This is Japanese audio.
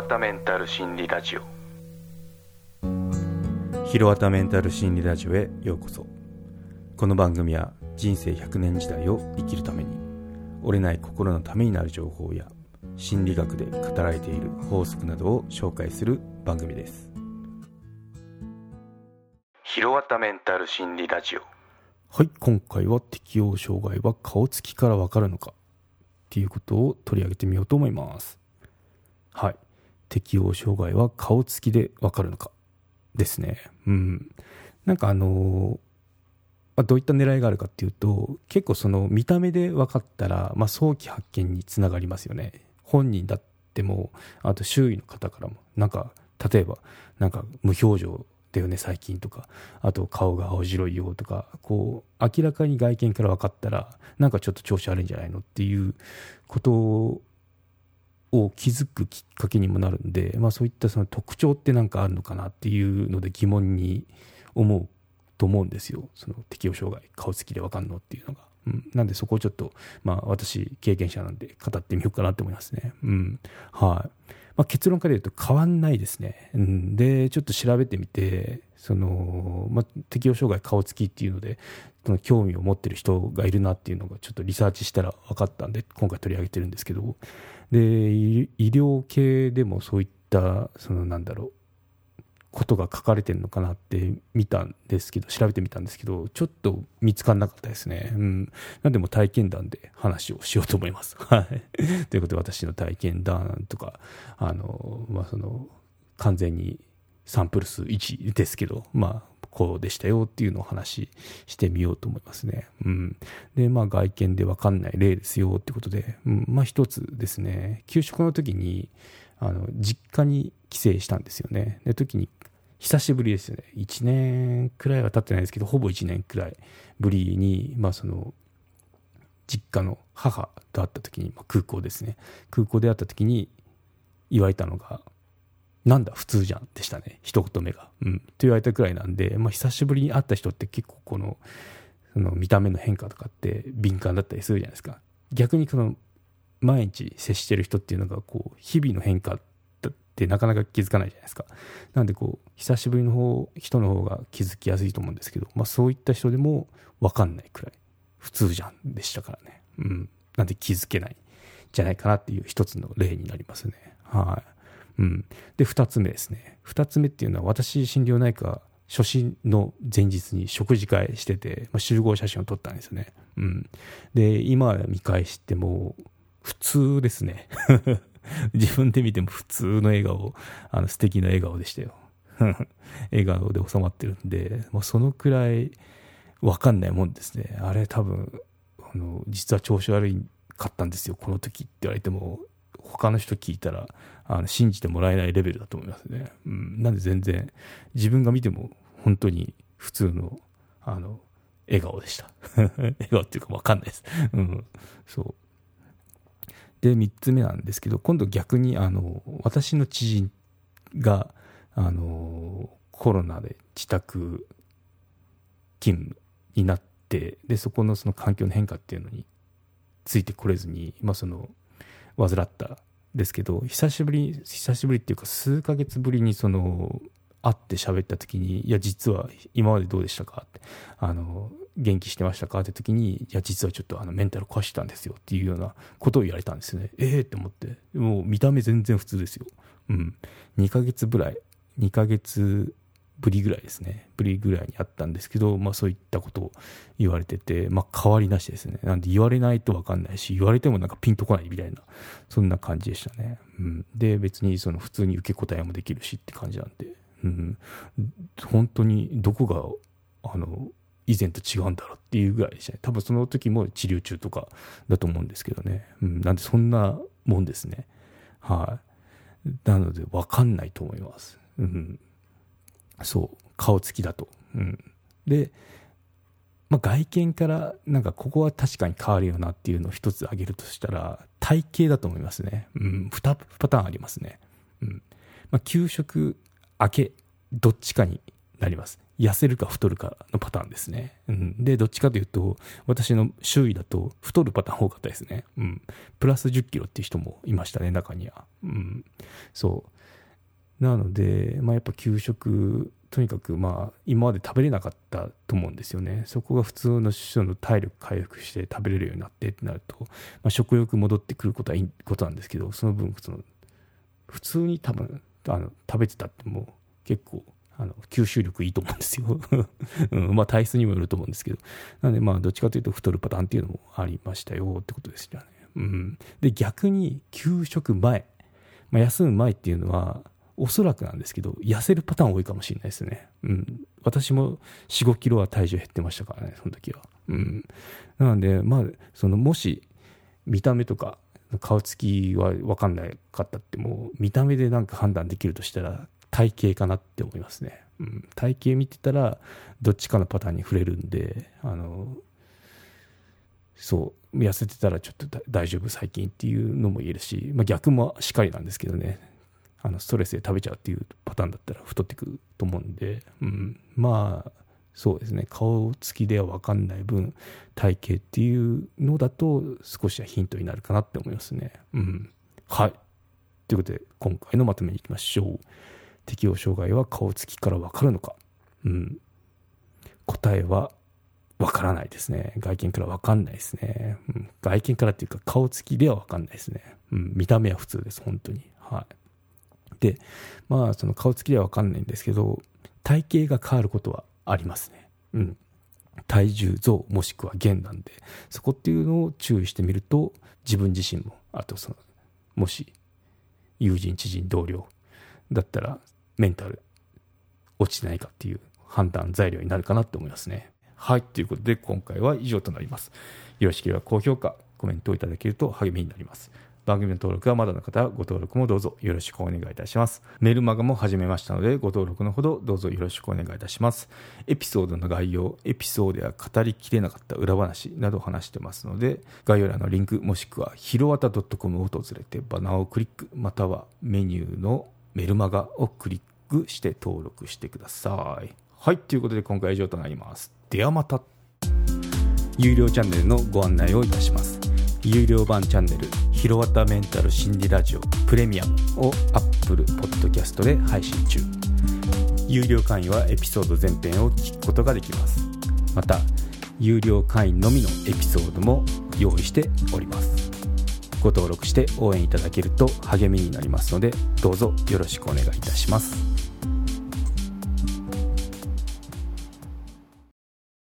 わたメンタル心理ラジオ。ひろわたメンタル心理ラジオへようこそ。この番組は人生100年時代を生きるために折れない心のためになる情報や心理学で語られている法則などを紹介する番組です。ひろわたメンタル心理ラジオ。はい今回は適応障害は顔つきからわかるのかっていうことを取り上げてみようと思います。はい適応障害は顔つきでわかるのかですね。うん。なんかあのまあ、どういった狙いがあるかっていうと結構その見た目で分かったら、まあ、早期発見につながりますよね。本人だってもあと周囲の方からもなんか例えばなんか無表情だよね最近とか。あと顔が青白いよとかこう明らかに外見から分かったらなんかちょっと調子悪いんじゃないのっていうことを気づくきっかけにもなるんで、まあ、そういったその特徴って何かあるのかなっていうので疑問に思うと思うんですよ。その適応障害顔つきで分かんのっていうのが、うん、なんでそこをちょっとまあ私経験者なんで語ってみようかなと思いますね。うん。はい。まあ、結論から言うと変わんないですね、うん、でちょっと調べてみてその、まあ、適応障害顔つきっていうのでその興味を持ってる人がいるなっていうのがちょっとリサーチしたら分かったんで今回取り上げてるんですけど。で医療系でもそういったそのなんだろうことが書かれてるのかなって見たんですけど調べてみたんですけどちょっと見つからなかったですね。うん。なんでも体験談で話をしようと思います。はい。ということで私の体験談とかあのまあその完全にサンプル数1ですけどまあこうでしたよっていうのを話してみようと思いますね。うん。で、まあ外見でわかんない例ですよってことで、うん、まあ一つですね、給食の時に、あの、実家に帰省したんですよね。で、時に久しぶりですよね。1年くらいは経ってないですけど、ほぼ1年くらいぶりに、まあその、実家の母と会った時に、まあ、空港ですね。空港で会った時に言われたのが、なんだ、普通じゃんでしたね。一言目が。うん。と言われたくらいなんで、まあ久しぶりに会った人って結構この、その見た目の変化とかって敏感だったりするじゃないですか。逆にその、毎日接してる人っていうのが、こう、日々の変化ってなかなか気づかないじゃないですか。なんでこう、久しぶりの方、人の方が気づきやすいと思うんですけど、まあそういった人でも分かんないくらい、普通じゃんでしたからね。うん。なんで気づけないじゃないかなっていう一つの例になりますね。はい。うん。で、二つ目ですね。二つ目っていうのは、私、心療内科初診の前日に食事会してて、まあ、集合写真を撮ったんですよね。うん。で、今見返しても、普通ですね。自分で見ても普通の笑顔、あの素敵な笑顔でしたよ。笑顔で収まってるんで、もうそのくらいわかんないもんですね。あれ多分、あの、実は調子悪いかったんですよ、この時って言われても、他の人聞いたら、あの、信じてもらえないレベルだと思いますね。うん。なんで全然、自分が見ても本当に普通の、あの、笑顔でした。笑顔っていうかわかんないです。うん。そう。で、3つ目なんですけど、今度逆に、あの、私の知人が、あの、コロナで自宅勤務になって、で、そこのその環境の変化っていうのについてこれずに、まあその、患ったですけど、久しぶり、久しぶりっていうか数ヶ月ぶりにその、会って喋った時に、いや、実は今までどうでしたかって、あの、元気してましたか？って時に、いや、実はちょっとあのメンタル壊したんですよっていうようなことを言われたんですよね。ええー、って思って。もう見た目全然普通ですよ。うん。2ヶ月ぐらい、2ヶ月ぶりぐらいですね。ぶりぐらいにあったんですけど、まあそういったことを言われてて、まあ変わりなしですね。なんで言われないとわかんないし、言われてもなんかピンとこないみたいな、そんな感じでしたね。うん。で、別にその普通に受け答えもできるしって感じなんで、うん。本当にどこが、あの、以前と違うんだろうっていうぐらいでしたね。多分その時も治療中とかだと思うんですけどね。うん、なんでそんなもんですね。はい、なので分かんないと思います。うん。そう。顔つきだと。うん。で、まあ、外見からなんかここは確かに変わるよなっていうのを一つ挙げるとしたら体型だと思いますね。うん。二パターンありますね。うん。まあ、給食明けどっちかになります。痩せるか太るかのパターンですね。うん、で、どっちかというと、私の周囲だと太るパターン多かったですね。うん。プラス10キロっていう人もいましたね、中には。うん。そう。なので、まあ、やっぱ給食、とにかくまあ今まで食べれなかったと思うんですよね。そこが普通の人の体力回復して食べれるようになってってなると、まあ、食欲戻ってくることはいいことなんですけど、その分その普通に多分あの食べてたってもう結構あの吸収力いいと思うんですよ、うん、まあ体質にもよると思うんですけど。なのでまあどっちかというと太るパターンっていうのもありましたよってことですよね、うん、で逆に給食前、まあ、休む前っていうのはおそらくなんですけど痩せるパターン多いかもしれないですね、うん、私も4 5キロは体重減ってましたからねその時は、うん、なのでまあそのもし見た目とか顔つきは分かんなかったってもう見た目でなんか判断できるとしたら体型かなって思いますね、うん、体型見てたらどっちかのパターンに触れるんであのそう。痩せてたらちょっと大丈夫最近っていうのも言えるし、まあ、逆もしっかりなんですけどね。あのストレスで食べちゃうっていうパターンだったら太ってくると思うんで、うん、まあそうですね。顔つきでは分かんない分体型っていうのだと少しはヒントになるかなって思いますね。うん、はい。ということで今回のまとめにいきましょう。適応障害は顔つきから分かるのか、うん、答えは分からないですね。外見から分かんないですね、うん、外見からっていうか顔つきでは分かんないですね、うん、見た目は普通です本当に。はい。でまあその顔つきでは分かんないんですけど体型が変わることはありますね。うん。体重増もしくは減なんで、そこっていうのを注意してみると、自分自身も、あとその、もし、友人、知人、同僚だったら、メンタル落ちてないかっていう判断材料になるかなって思いますね。はい。ということで、今回は以上となります。よろしければ高評価、コメントをいただけると励みになります。番組の登録はまだの方はご登録もどうぞよろしくお願いいたします。メルマガも始めましたのでご登録のほどどうぞよろしくお願いいたします。エピソードの概要、エピソードや語りきれなかった裏話などを話してますので概要欄のリンクもしくはひろわた .com を訪れてバナーをクリックまたはメニューのメルマガをクリックして登録してください。はい、ということで今回は以上となります。ではまた。有料チャンネルのご案内をいたします。有料版チャンネル「ひろわたメンタル心理ラジオプレミアム」を Apple Podcast で配信中有料会員はエピソード全編を聞くことができますまた有料会員のみのエピソードも用意しておりますご登録して応援いただけると励みになりますのでどうぞよろしくお願いいたします。